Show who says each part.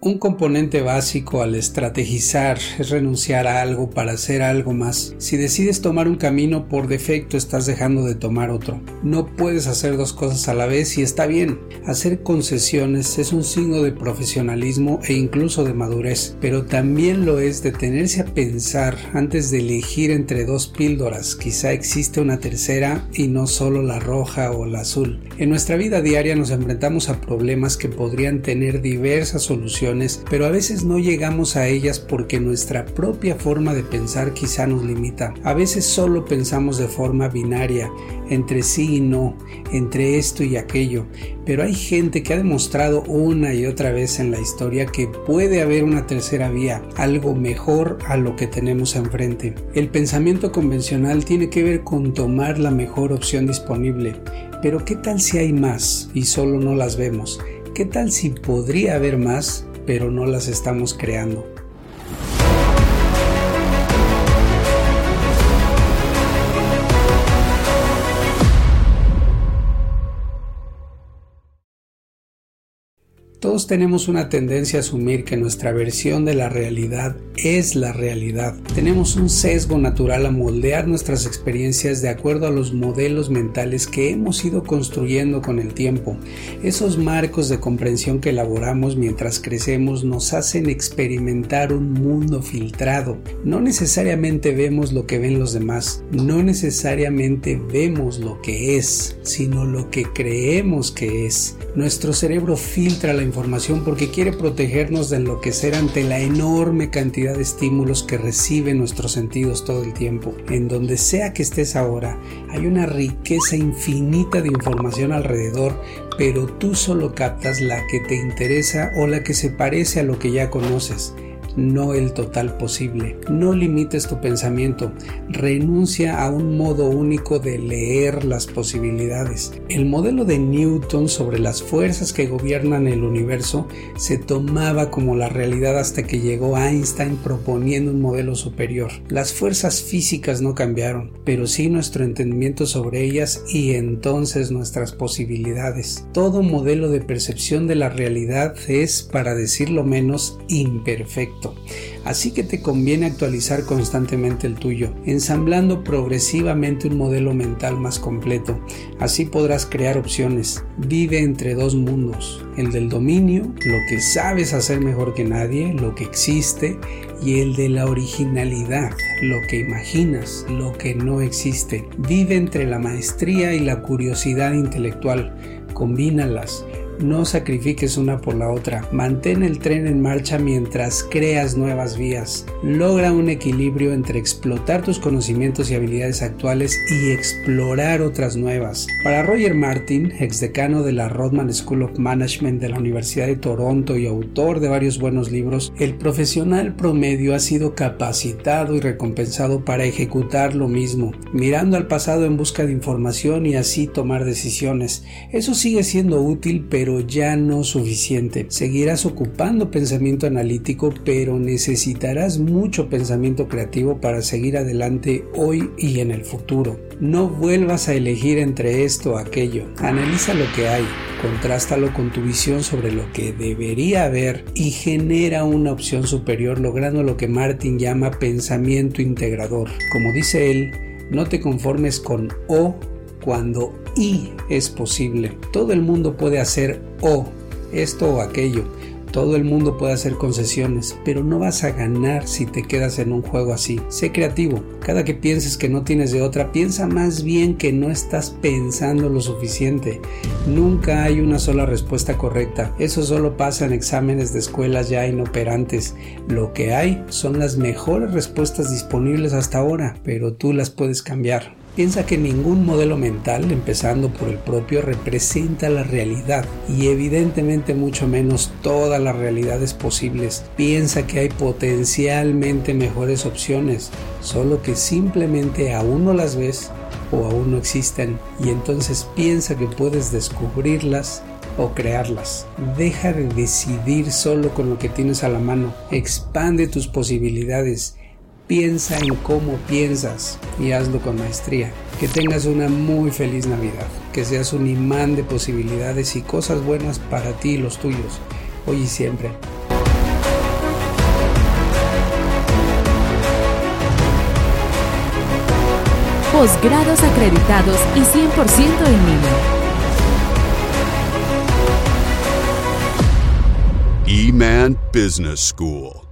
Speaker 1: Un componente básico al estrategizar es renunciar a algo para hacer algo más. Si decides tomar un camino, por defecto estás dejando de tomar otro. No puedes hacer dos cosas a la vez y está bien. Hacer concesiones es un signo de profesionalismo e incluso de madurez, pero también lo es detenerse a pensar antes de elegir entre dos píldoras. Quizá existe una tercera y no solo la roja o la azul. En nuestra vida diaria nos enfrentamos a problemas que podrían tener diversas soluciones pero a veces no llegamos a ellas porque nuestra propia forma de pensar quizá nos limita. A veces solo pensamos de forma binaria, entre sí y no, entre esto y aquello, pero hay gente que ha demostrado una y otra vez en la historia que puede haber una tercera vía, algo mejor a lo que tenemos enfrente. El pensamiento convencional tiene que ver con tomar la mejor opción disponible, pero ¿qué tal si hay más y solo no las vemos? ¿Qué tal si podría haber más pero no las estamos creando. Todos tenemos una tendencia a asumir que nuestra versión de la realidad es la realidad. Tenemos un sesgo natural a moldear nuestras experiencias de acuerdo a los modelos mentales que hemos ido construyendo con el tiempo. Esos marcos de comprensión que elaboramos mientras crecemos nos hacen experimentar un mundo filtrado. No necesariamente vemos lo que ven los demás, no necesariamente vemos lo que es, sino lo que creemos que es. Nuestro cerebro filtra la información porque quiere protegernos de enloquecer ante la enorme cantidad de estímulos que reciben nuestros sentidos todo el tiempo. En donde sea que estés ahora, hay una riqueza infinita de información alrededor, pero tú solo captas la que te interesa o la que se parece a lo que ya conoces no el total posible. No limites tu pensamiento, renuncia a un modo único de leer las posibilidades. El modelo de Newton sobre las fuerzas que gobiernan el universo se tomaba como la realidad hasta que llegó Einstein proponiendo un modelo superior. Las fuerzas físicas no cambiaron, pero sí nuestro entendimiento sobre ellas y entonces nuestras posibilidades. Todo modelo de percepción de la realidad es, para decirlo menos, imperfecto. Así que te conviene actualizar constantemente el tuyo, ensamblando progresivamente un modelo mental más completo. Así podrás crear opciones. Vive entre dos mundos, el del dominio, lo que sabes hacer mejor que nadie, lo que existe, y el de la originalidad, lo que imaginas, lo que no existe. Vive entre la maestría y la curiosidad intelectual. Combínalas no sacrifiques una por la otra. Mantén el tren en marcha mientras creas nuevas vías. Logra un equilibrio entre explotar tus conocimientos y habilidades actuales y explorar otras nuevas. Para Roger Martin, exdecano de la Rodman School of Management de la Universidad de Toronto y autor de varios buenos libros, el profesional promedio ha sido capacitado y recompensado para ejecutar lo mismo, mirando al pasado en busca de información y así tomar decisiones. Eso sigue siendo útil, pero pero ya no suficiente. Seguirás ocupando pensamiento analítico, pero necesitarás mucho pensamiento creativo para seguir adelante hoy y en el futuro. No vuelvas a elegir entre esto o aquello. Analiza lo que hay, contrástalo con tu visión sobre lo que debería haber y genera una opción superior logrando lo que Martin llama pensamiento integrador. Como dice él, no te conformes con o cuando y es posible. Todo el mundo puede hacer o esto o aquello. Todo el mundo puede hacer concesiones, pero no vas a ganar si te quedas en un juego así. Sé creativo. Cada que pienses que no tienes de otra, piensa más bien que no estás pensando lo suficiente. Nunca hay una sola respuesta correcta. Eso solo pasa en exámenes de escuelas ya inoperantes. Lo que hay son las mejores respuestas disponibles hasta ahora, pero tú las puedes cambiar. Piensa que ningún modelo mental, empezando por el propio, representa la realidad y evidentemente mucho menos todas las realidades posibles. Piensa que hay potencialmente mejores opciones, solo que simplemente aún no las ves o aún no existen y entonces piensa que puedes descubrirlas o crearlas. Deja de decidir solo con lo que tienes a la mano. Expande tus posibilidades Piensa en cómo piensas y hazlo con maestría. Que tengas una muy feliz Navidad. Que seas un imán de posibilidades y cosas buenas para ti y los tuyos, hoy y siempre.
Speaker 2: Posgrados acreditados y 100% en línea.
Speaker 3: E-Man Business School.